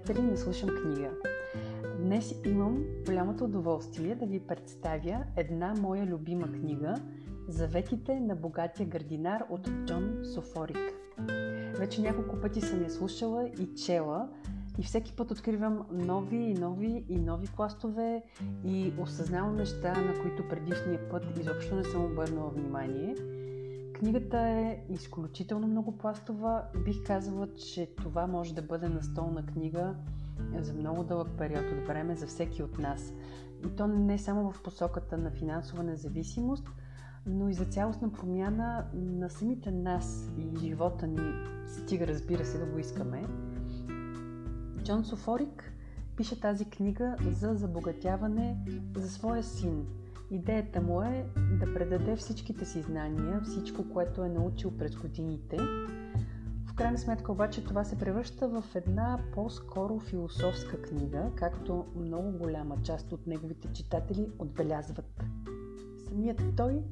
приятели на Слушам книга. Днес имам голямото удоволствие да ви представя една моя любима книга Заветите на богатия градинар от Джон Софорик. Вече няколко пъти съм я слушала и чела и всеки път откривам нови и нови и нови пластове и осъзнавам неща, на които предишния път изобщо не съм обърнала внимание – Книгата е изключително многопластова. Бих казала, че това може да бъде настолна книга за много дълъг период от време за всеки от нас. И то не само в посоката на финансова независимост, но и за цялостна промяна на самите нас и живота ни, стига разбира се да го искаме. Джон Софорик пише тази книга за забогатяване за своя син – Идеята му е да предаде всичките си знания, всичко, което е научил през годините. В крайна сметка обаче това се превръща в една по-скоро философска книга, както много голяма част от неговите читатели отбелязват. Самият той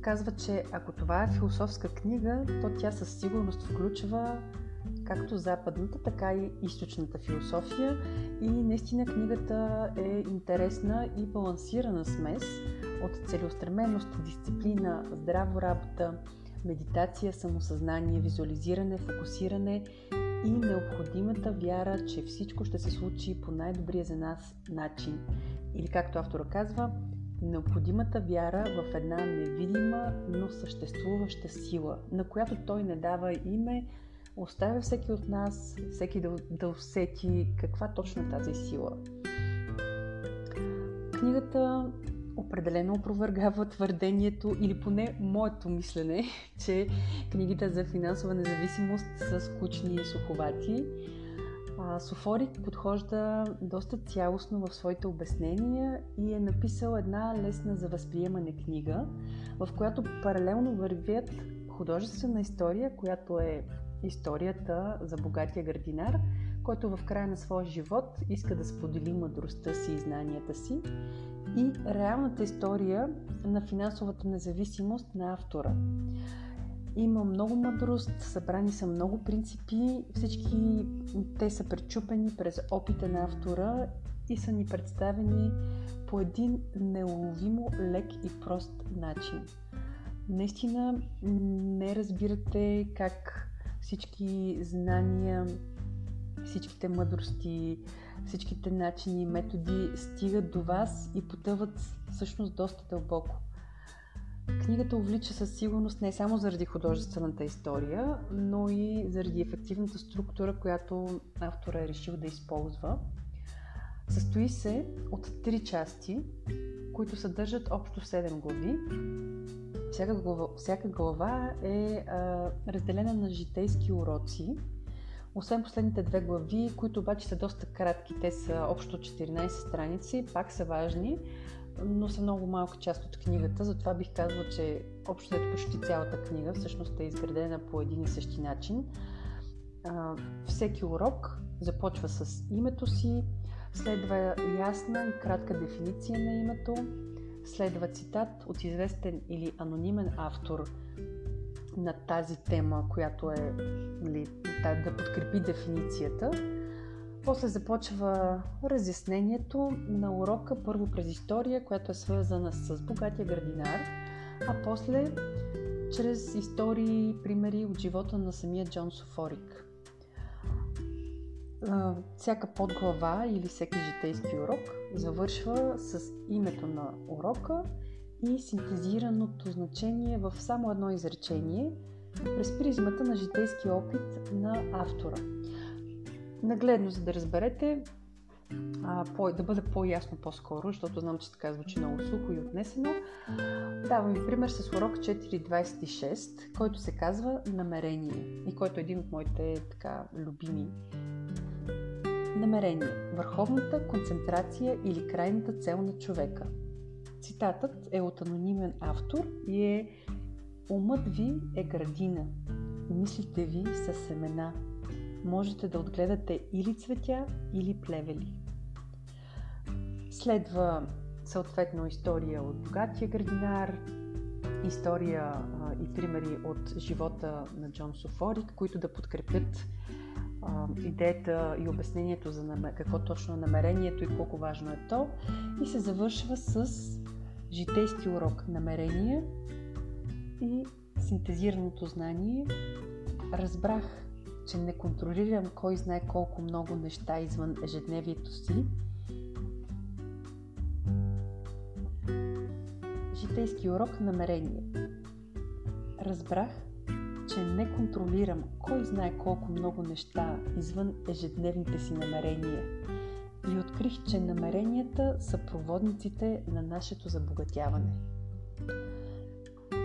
казва, че ако това е философска книга, то тя със сигурност включва както западната, така и източната философия. И наистина книгата е интересна и балансирана смес от целеустременост, дисциплина, здраво работа, медитация, самосъзнание, визуализиране, фокусиране и необходимата вяра, че всичко ще се случи по най-добрия за нас начин. Или както автора казва, необходимата вяра в една невидима, но съществуваща сила, на която той не дава име, оставя всеки от нас, всеки да, да усети каква точно е тази сила. Книгата определено опровергава твърдението или поне моето мислене, че книгите за финансова независимост са скучни и суховати. Софорик подхожда доста цялостно в своите обяснения и е написал една лесна за възприемане книга, в която паралелно вървят художествена история, която е историята за богатия градинар, който в края на своя живот иска да сподели мъдростта си и знанията си и реалната история на финансовата независимост на автора. Има много мъдрост, събрани са много принципи, всички те са пречупени през опита на автора и са ни представени по един неуловимо лек и прост начин. Наистина не разбирате как всички знания, всичките мъдрости, всичките начини и методи стигат до вас и потъват всъщност доста дълбоко. Книгата увлича със сигурност не само заради художествената история, но и заради ефективната структура, която автора е решил да използва. Състои се от три части, които съдържат общо 7 глави. Всяка глава, всяка глава е а, разделена на житейски уроци, освен последните две глави, които обаче са доста кратки, те са общо 14 страници, пак са важни, но са много малка част от книгата, затова бих казала, че общо ето почти цялата книга всъщност е изградена по един и същи начин. А, всеки урок започва с името си, следва ясна и кратка дефиниция на името, следва цитат от известен или анонимен автор на тази тема, която е нали, да подкрепи дефиницията. После започва разяснението на урока първо през история, която е свързана с богатия градинар, а после чрез истории примери от живота на самия Джон Софорик. Всяка подглава или всеки житейски урок завършва с името на урока и синтезираното значение в само едно изречение през призмата на житейски опит на автора. Нагледно, за да разберете, а, по, да бъде по-ясно по-скоро, защото знам, че така звучи много сухо и отнесено. Давам ви пример с урок 4.26, който се казва Намерение и който е един от моите така любими. Намерение – върховната концентрация или крайната цел на човека – Цитатът е от анонимен автор и е Умът ви е градина, мислите ви са семена. Можете да отгледате или цветя, или плевели. Следва съответно история от богатия градинар, история а, и примери от живота на Джон Софорик, които да подкрепят а, идеята и обяснението за намер... какво точно е намерението и колко важно е то. И се завършва с житейски урок намерение и синтезираното знание. Разбрах, че не контролирам кой знае колко много неща извън ежедневието си. Житейски урок намерение. Разбрах, че не контролирам кой знае колко много неща извън ежедневните си намерения и открих, че намеренията са проводниците на нашето забогатяване.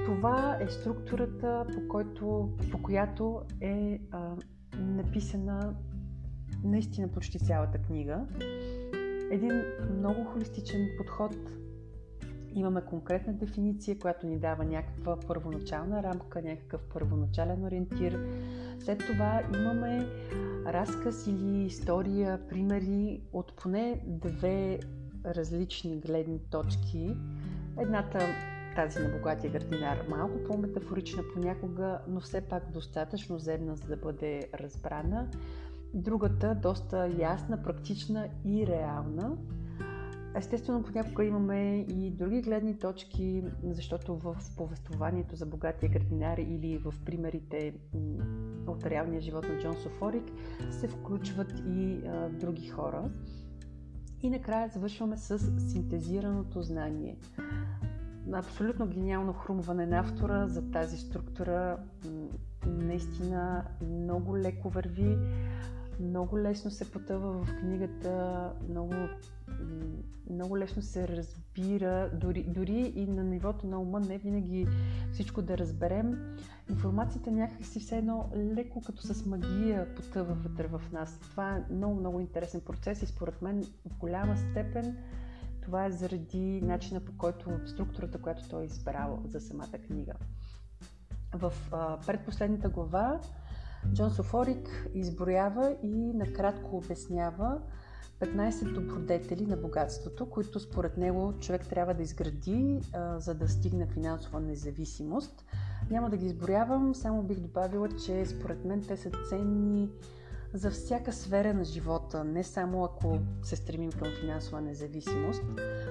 Това е структурата, по, който, по която е а, написана наистина почти цялата книга. Един много холистичен подход Имаме конкретна дефиниция, която ни дава някаква първоначална рамка, някакъв първоначален ориентир. След това имаме разказ или история, примери от поне две различни гледни точки. Едната, тази на богатия градинар, малко по-метафорична понякога, но все пак достатъчно земна, за да бъде разбрана. Другата, доста ясна, практична и реална. Естествено, понякога имаме и други гледни точки, защото в повествованието за богатия градинар или в примерите от реалния живот на Джон Софорик се включват и а, други хора. И накрая завършваме с синтезираното знание. Абсолютно гениално хрумване на автора за тази структура. Наистина много леко върви, много лесно се потъва в книгата, много много лесно се разбира, дори, дори и на нивото на ума, не винаги всичко да разберем. Информацията някакси все едно леко като с магия потъва вътре в нас. Това е много, много интересен процес и според мен в голяма степен това е заради начина по който структурата, която той е избрал за самата книга. В а, предпоследната глава Джон Софорик изброява и накратко обяснява 15 добродетели на богатството, които според него човек трябва да изгради, а, за да стигне финансова независимост. Няма да ги изборявам, само бих добавила, че според мен те са ценни за всяка сфера на живота, не само ако се стремим към финансова независимост,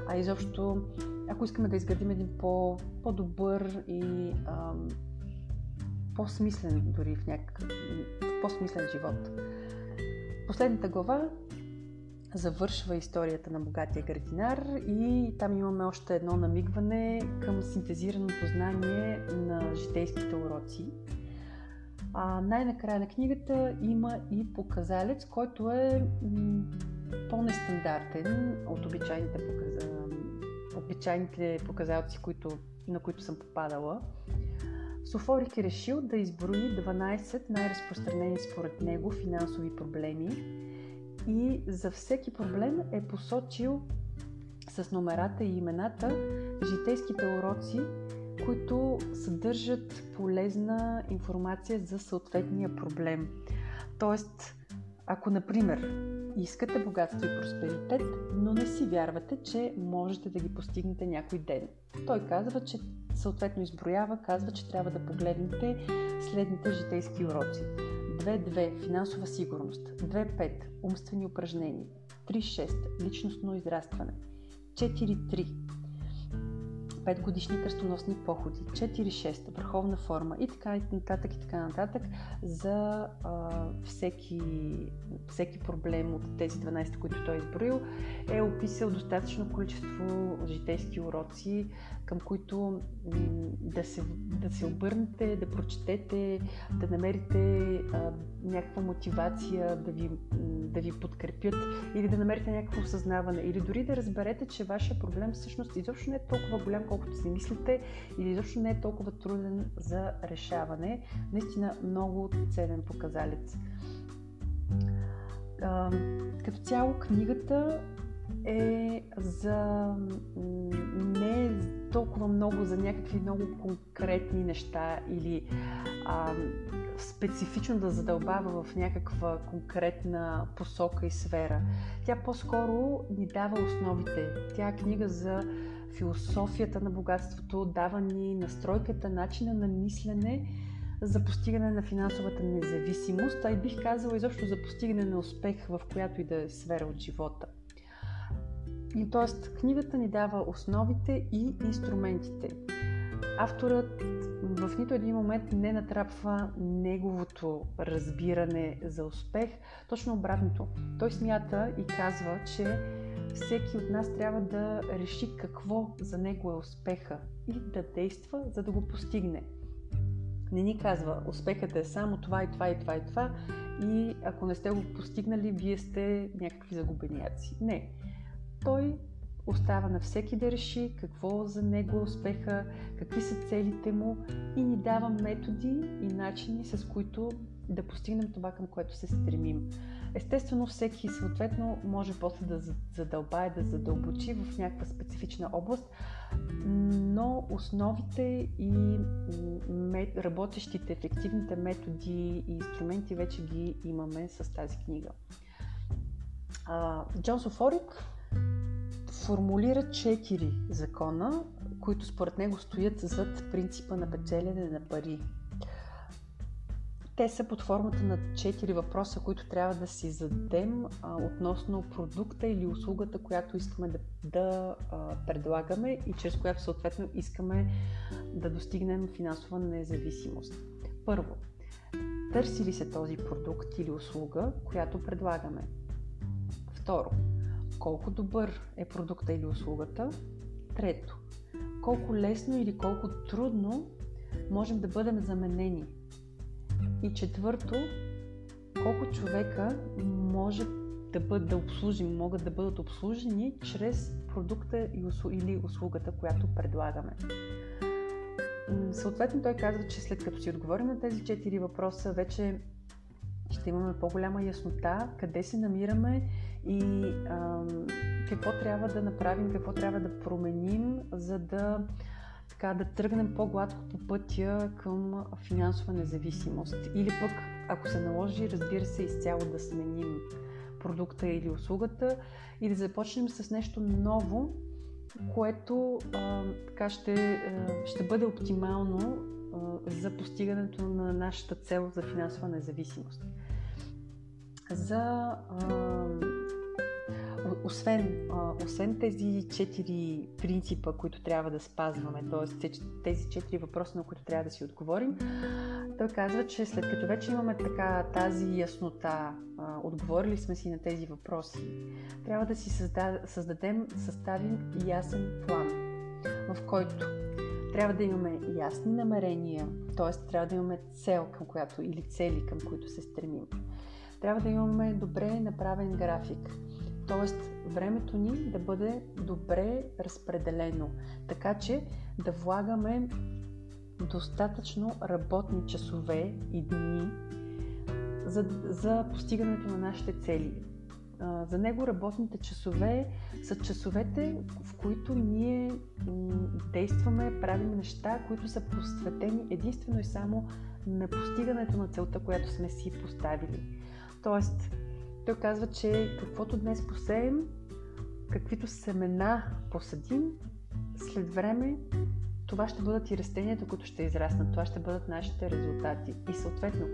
а изобщо ако искаме да изградим един по, по-добър и ам, по-смислен дори в някакъв по-смислен живот. Последната глава завършва историята на богатия градинар и там имаме още едно намигване към синтезираното знание на житейските уроци. А най-накрая на книгата има и показалец, който е по-нестандартен от обичайните, показ... обичайните показалци, които, на които съм попадала. Софорик е решил да изброи 12 най-разпространени според него финансови проблеми, и за всеки проблем е посочил с номерата и имената житейските уроци, които съдържат полезна информация за съответния проблем. Тоест, ако, например, искате богатство и просперитет, но не си вярвате, че можете да ги постигнете някой ден. Той казва, че съответно изброява, казва, че трябва да погледнете следните житейски уроци. 2.2. Финансова сигурност. 2.5. Умствени упражнения. 3.6. Личностно израстване. 4.3. 5 годишни кръстоносни походи, 4-6, върховна форма и така и нататък и така нататък за а, всеки, всеки проблем от тези 12, които той е изброил, е описал достатъчно количество житейски уроци, към които да се, да се обърнете, да прочетете, да намерите а, някаква мотивация, да ви, да ви подкрепят или да намерите някакво осъзнаване, или дори да разберете, че вашия проблем всъщност изобщо не е толкова голям, колкото си мислите, или изобщо не е толкова труден за решаване. Наистина много ценен показалец. Като цяло книгата е за не е толкова много за някакви много конкретни неща или а, специфично да задълбава в някаква конкретна посока и сфера. Тя по-скоро ни дава основите. Тя е книга за философията на богатството, дава ни настройката, начина на мислене, за постигане на финансовата независимост, а и бих казала изобщо за постигане на успех в която и да е сфера от живота. И т.е. книгата ни дава основите и инструментите. Авторът в нито един момент не натрапва неговото разбиране за успех. Точно обратното. Той смята и казва, че всеки от нас трябва да реши какво за него е успеха и да действа, за да го постигне. Не ни казва, успехът е само това и това и това и това и ако не сте го постигнали, вие сте някакви загубеняци. Не. Той остава на всеки да реши какво за него е успеха, какви са целите му и ни дава методи и начини, с които да постигнем това, към което се стремим. Естествено, всеки съответно може после да задълбае, да задълбочи в някаква специфична област, но основите и работещите, ефективните методи и инструменти вече ги имаме с тази книга. Джон Софорик формулира четири закона, които според него стоят зад принципа на печелене на пари. Те са под формата на четири въпроса, които трябва да си зададем а, относно продукта или услугата, която искаме да, да а, предлагаме и чрез която съответно искаме да достигнем финансова независимост. Първо, търси ли се този продукт или услуга, която предлагаме? Второ, колко добър е продукта или услугата. Трето, колко лесно или колко трудно можем да бъдем заменени. И четвърто, колко човека може да, бъд, да обслужим, могат да бъдат обслужени чрез продукта или услугата, която предлагаме. Съответно той казва, че след като си отговорим на тези четири въпроса, вече ще имаме по-голяма яснота къде се намираме и а, какво трябва да направим, какво трябва да променим, за да, така, да тръгнем по-гладко по пътя към финансова независимост. Или пък, ако се наложи, разбира се, изцяло да сменим продукта или услугата и да започнем с нещо ново, което а, така ще, а, ще бъде оптимално а, за постигането на нашата цел за финансова независимост. За а, освен, освен тези четири принципа, които трябва да спазваме, т.е. тези четири въпроса, на които трябва да си отговорим, той казва, че след като вече имаме така тази яснота, отговорили сме си на тези въпроси, трябва да си създадем, съставим ясен план, в който трябва да имаме ясни намерения, т.е. трябва да имаме цел, към която или цели, към които се стремим. Трябва да имаме добре направен график т.е. времето ни да бъде добре разпределено, така че да влагаме достатъчно работни часове и дни за, за постигането на нашите цели. За него работните часове са часовете, в които ние действаме, правим неща, които са посветени единствено и само на постигането на целта, която сме си поставили. Тоест, той казва, че каквото днес посеем, каквито семена посадим, след време това ще бъдат и растенията, които ще израснат. Това ще бъдат нашите резултати. И съответно,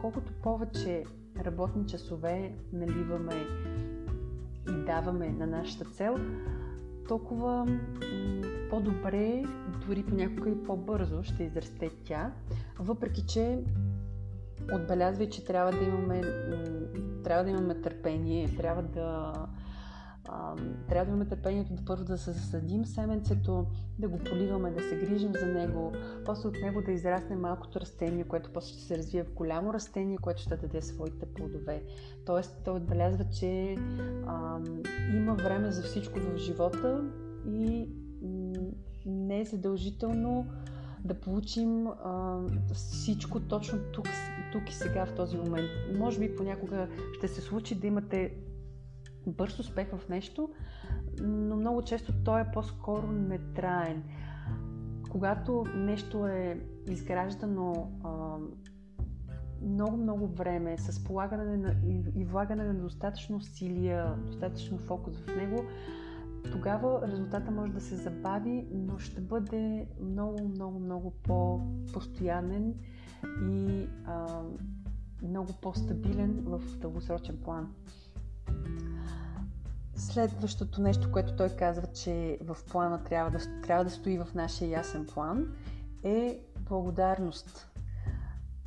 колкото повече работни часове наливаме и даваме на нашата цел, толкова по-добре, дори понякога и по-бързо ще израсте тя, въпреки че отбелязвай, че трябва да имаме, трябва да имаме търпение, трябва да, трябва да имаме търпението да първо да се засадим семенцето, да го поливаме, да се грижим за него, после от него да израсне малкото растение, което после ще се развие в голямо растение, което ще даде своите плодове. Тоест, той отбелязва, че а, има време за всичко в живота и не е задължително да получим а, всичко точно тук, тук и сега в този момент. Може би понякога ще се случи да имате бърз успех в нещо, но много често той е по-скоро нетраен. Когато нещо е изграждано много-много време, с полагане на, и, и влагане на достатъчно усилия, достатъчно фокус в него, тогава резултата може да се забави, но ще бъде много, много, много по-постоянен и а, много по-стабилен в дългосрочен план. Следващото нещо, което той казва, че в плана трябва да, трябва да стои в нашия ясен план, е благодарност.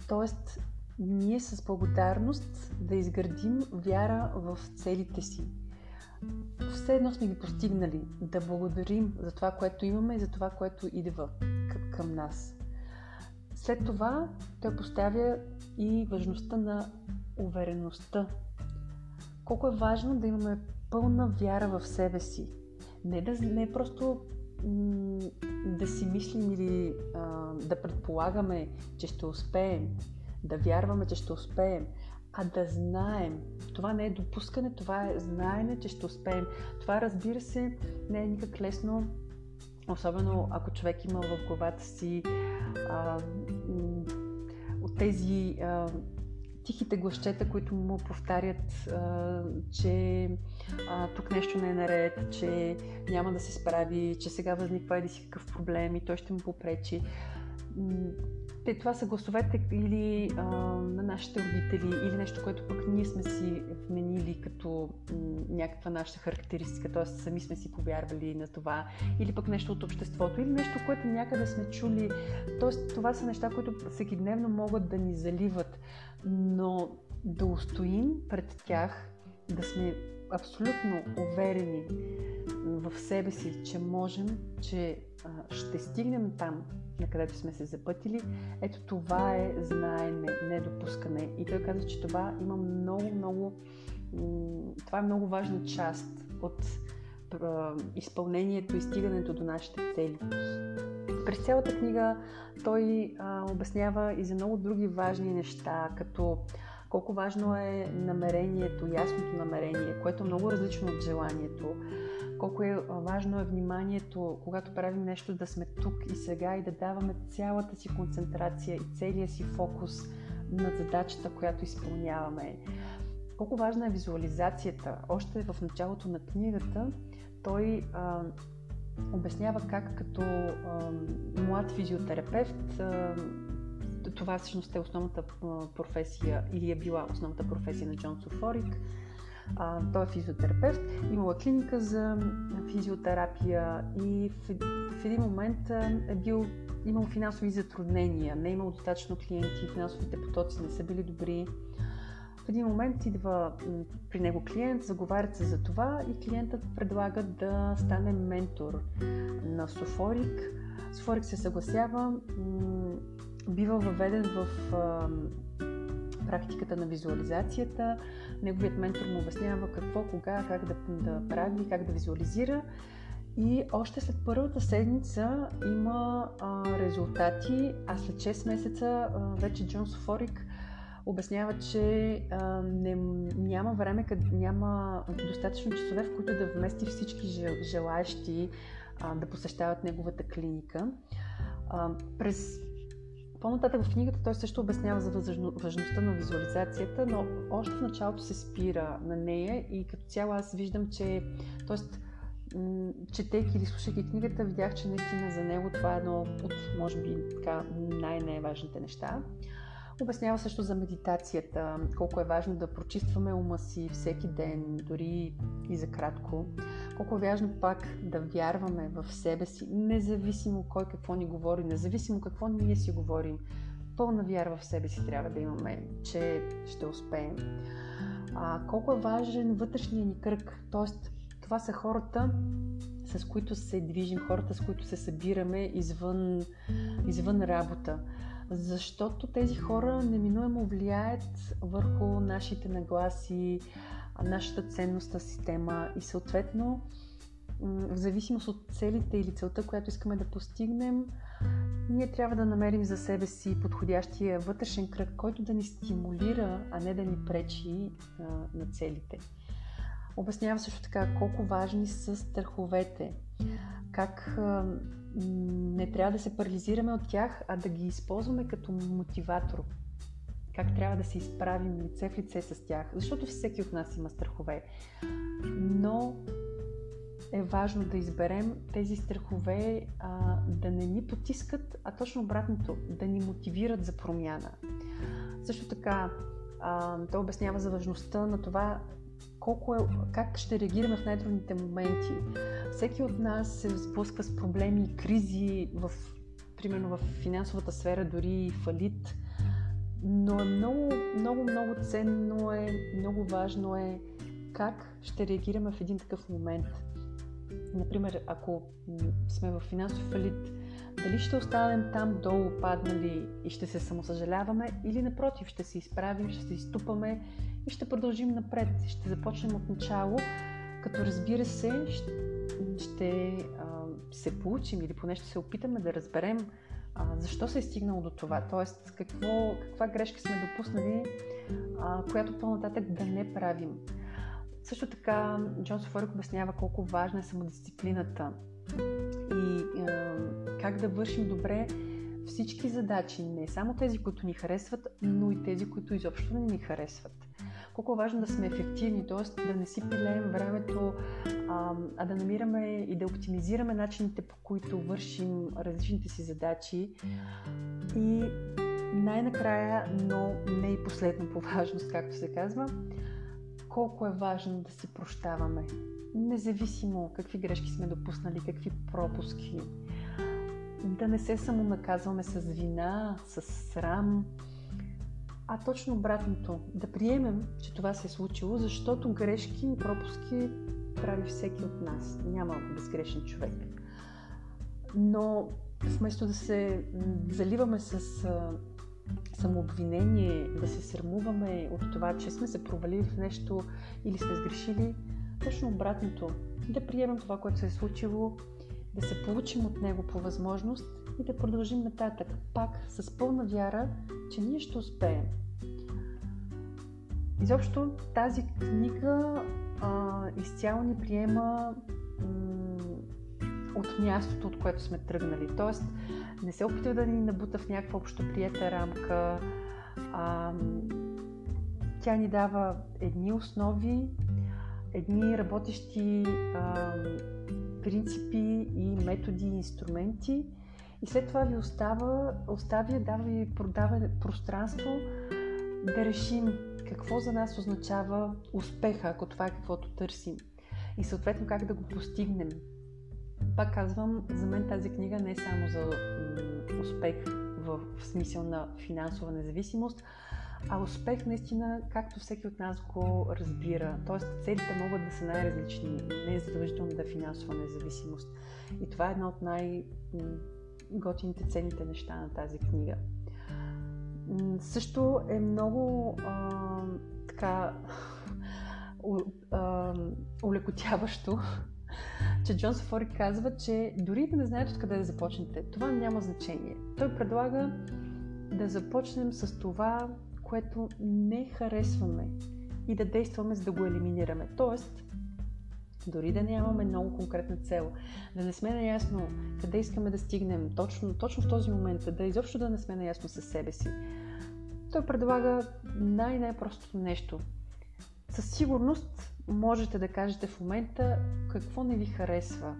Тоест, ние с благодарност да изградим вяра в целите си. Все едно сме ги постигнали. Да благодарим за това, което имаме и за това, което идва към нас. След това той поставя и важността на увереността. Колко е важно да имаме пълна вяра в себе си. Не, да, не просто м- да си мислим или а, да предполагаме, че ще успеем, да вярваме, че ще успеем, а да знаем. Това не е допускане, това е знаене, че ще успеем. Това, разбира се, не е никак лесно, особено ако човек има в главата си а, от тези а, тихите гласчета, които му повтарят, а, че а, тук нещо не е наред, че няма да се справи, че сега възниква еди си какъв проблем и той ще му попречи. Те, това са гласовете или а, на нашите родители, или нещо, което пък ние сме си вменили като м, някаква наша характеристика, т.е. сами сме си повярвали на това, или пък нещо от обществото, или нещо, което някъде сме чули. Т.е. това са неща, които всекидневно могат да ни заливат, но да устоим пред тях, да сме абсолютно уверени в себе си, че можем, че ще стигнем там, на където сме се запътили, ето това е знаене, недопускане. И той казва, че това има много, много. Това е много важна част от изпълнението и стигането до нашите цели. През цялата книга той а, обяснява и за много други важни неща, като колко важно е намерението, ясното намерение, което е много различно от желанието. Колко е важно е вниманието, когато правим нещо, да сме тук и сега и да даваме цялата си концентрация и целия си фокус на задачата, която изпълняваме. Колко важна е визуализацията. Още в началото на книгата той а, обяснява как като а, млад физиотерапевт а, това всъщност е основната професия или е била основната професия на Джон Софорик. А, той е физиотерапевт, имала клиника за физиотерапия и в, в един момент е бил имал финансови затруднения, не е имал достатъчно клиенти, финансовите потоци не са били добри. В един момент идва при него клиент, заговарят се за това и клиентът предлага да стане ментор на Софорик. Софорик се съгласява, бива въведен в практиката на визуализацията. Неговият ментор му обяснява какво, кога, как да, да прави, как да визуализира. И още след първата седмица има а, резултати, а след 6 месеца а, вече Джон Софорик обяснява, че а, не, няма време, къд, няма достатъчно часове, в които да вмести всички желаящи а, да посещават неговата клиника. А, през по-нататък в книгата той също обяснява за важността на визуализацията, но още в началото се спира на нея и като цяло аз виждам, че т.е. четейки или слушайки книгата, видях, че наистина за него това е едно от, може би, така, най-най-важните неща. Обяснява също за медитацията, колко е важно да прочистваме ума си всеки ден, дори и за кратко. Колко е важно пак да вярваме в себе си, независимо кой какво ни говори, независимо какво ние си говорим. Пълна вяра в себе си трябва да имаме, че ще успеем. А, колко е важен вътрешния ни кръг, т.е. това са хората, с които се движим, хората, с които се събираме извън, извън работа защото тези хора неминуемо влияят върху нашите нагласи, нашата ценностна система и съответно в зависимост от целите или целта, която искаме да постигнем, ние трябва да намерим за себе си подходящия вътрешен кръг, който да ни стимулира, а не да ни пречи а, на целите. Обяснява също така колко важни са страховете, как не трябва да се парализираме от тях, а да ги използваме като мотиватор. Как трябва да се изправим лице в лице с тях. Защото всеки от нас има страхове. Но е важно да изберем тези страхове а, да не ни потискат, а точно обратното, да ни мотивират за промяна. Също така, а, той обяснява за важността на това колко е, как ще реагираме в най-трудните моменти. Всеки от нас се сблъсква с проблеми и кризи, в, примерно в финансовата сфера, дори фалит. Но е много, много, много ценно е, много важно е как ще реагираме в един такъв момент. Например, ако сме в финансов фалит, дали ще останем там долу паднали и ще се самосъжаляваме или напротив, ще се изправим, ще се изтупаме и ще продължим напред. Ще започнем от начало, като разбира се, ще, ще а, се получим или поне ще се опитаме да разберем а, защо се е стигнало до това, т.е. Какво, каква грешка сме допуснали, а, която по-нататък да не правим. Също така Джон Софорик обяснява колко важна е самодисциплината и а, как да вършим добре всички задачи, не само тези, които ни харесват, но и тези, които изобщо не ни харесват. Колко е важно да сме ефективни, т.е. да не си пилеем времето, а, а да намираме и да оптимизираме начините по които вършим различните си задачи. И най-накрая, но не и последно по важност, както се казва, колко е важно да си прощаваме. Независимо какви грешки сме допуснали, какви пропуски. Да не се самонаказваме с вина, с срам, а точно обратното. Да приемем, че това се е случило, защото грешки и пропуски прави всеки от нас. Няма безгрешен човек. Но вместо да се заливаме с самообвинение, да се срамуваме от това, че сме се провалили в нещо или сме сгрешили, точно обратното. Да приемем това, което се е случило, да се получим от него по възможност и да продължим нататък, пак с пълна вяра, че ние ще успеем. Изобщо тази книга а, изцяло ни приема от мястото, от което сме тръгнали. Тоест, не се опитва да ни набута в някаква общоприета рамка. А, тя ни дава едни основи, едни работещи а, принципи и методи и инструменти и след това ви остава, оставя, дава ви продава пространство да решим какво за нас означава успеха, ако това е каквото търсим и съответно как да го постигнем. Пак казвам, за мен тази книга не е само за успех в, в смисъл на финансова независимост, а успех наистина, както всеки от нас го разбира. Тоест, целите могат да са най-различни, не е задължително да е финансова независимост. И това е една от най-готините, ценните неща на тази книга. Също е много а, така улекотяващо, че Джон Сафори казва, че дори да не знаете откъде да започнете, това няма значение. Той предлага да започнем с това, което не харесваме и да действаме за да го елиминираме. Тоест, дори да нямаме много конкретна цел, да не сме наясно къде искаме да стигнем точно, точно в този момент, да изобщо да не сме наясно със себе си. Той предлага най-най-простото нещо. Със сигурност можете да кажете в момента какво не ви харесва.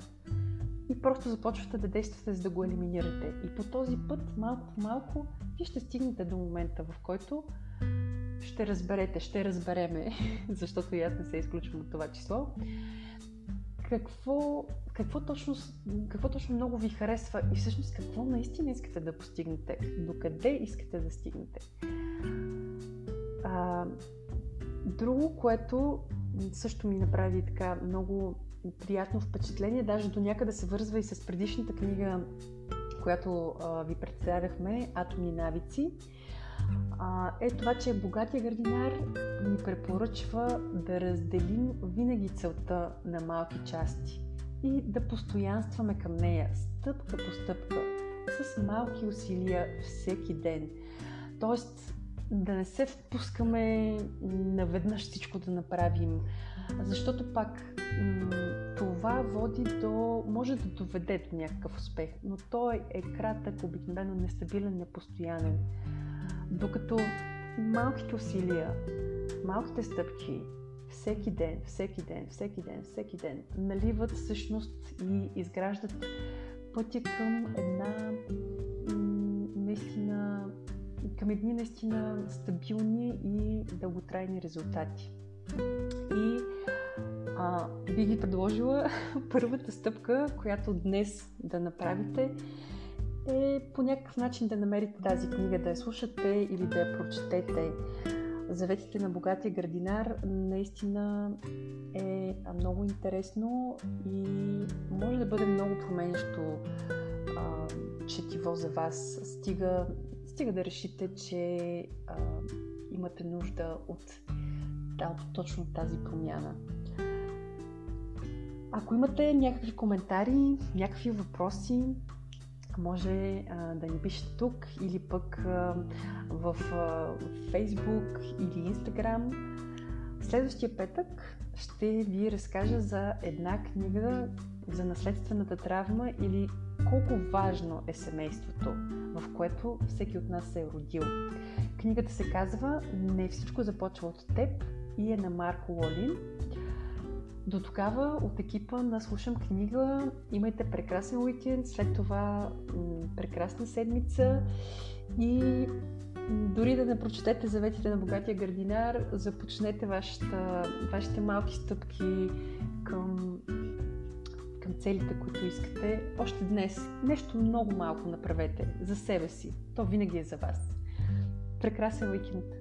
И просто започвате да действате, за да го елиминирате. И по този път, малко по малко, вие ще стигнете до момента, в който ще разберете, ще разбереме, защото и аз не се изключвам от това число, какво, какво, точно, какво точно много ви харесва и всъщност какво наистина искате да постигнете, докъде искате да стигнете. А, друго, което също ми направи така много приятно впечатление, даже до някъде се вързва и с предишната книга, която а, ви представяхме, Атомни навици а, е това, че богатия градинар ни препоръчва да разделим винаги целта на малки части и да постоянстваме към нея стъпка по стъпка, с малки усилия всеки ден. Тоест, да не се впускаме наведнъж всичко да направим, защото пак това води до, може да доведе до някакъв успех, но той е кратък, обикновено нестабилен, непостоянен. Докато малките усилия, малките стъпки, всеки ден, всеки ден, всеки ден, всеки ден наливат всъщност и изграждат пътя към една към едни наистина стабилни и дълготрайни резултати. И а, би ги предложила първата стъпка, която днес да направите, е по някакъв начин да намерите тази книга, да я слушате или да я прочетете. Заветите на богатия градинар наистина е много интересно и може да бъде много променящо четиво за вас. Стига, стига да решите, че а, имате нужда от да, точно тази промяна. Ако имате някакви коментари, някакви въпроси, може а, да ни пишете тук или пък а, в а, Facebook или Instagram. Следващия петък ще ви разкажа за една книга за наследствената травма или колко важно е семейството, в което всеки от нас се е родил. Книгата се казва Не всичко започва от теб и е на Марко Лолин. До тогава от екипа на Слушам книга имайте прекрасен уикенд, след това м- прекрасна седмица и дори да не прочетете заветите на богатия градинар, започнете вашата, вашите малки стъпки към, към целите, които искате. Още днес нещо много малко направете за себе си. То винаги е за вас. Прекрасен уикенд!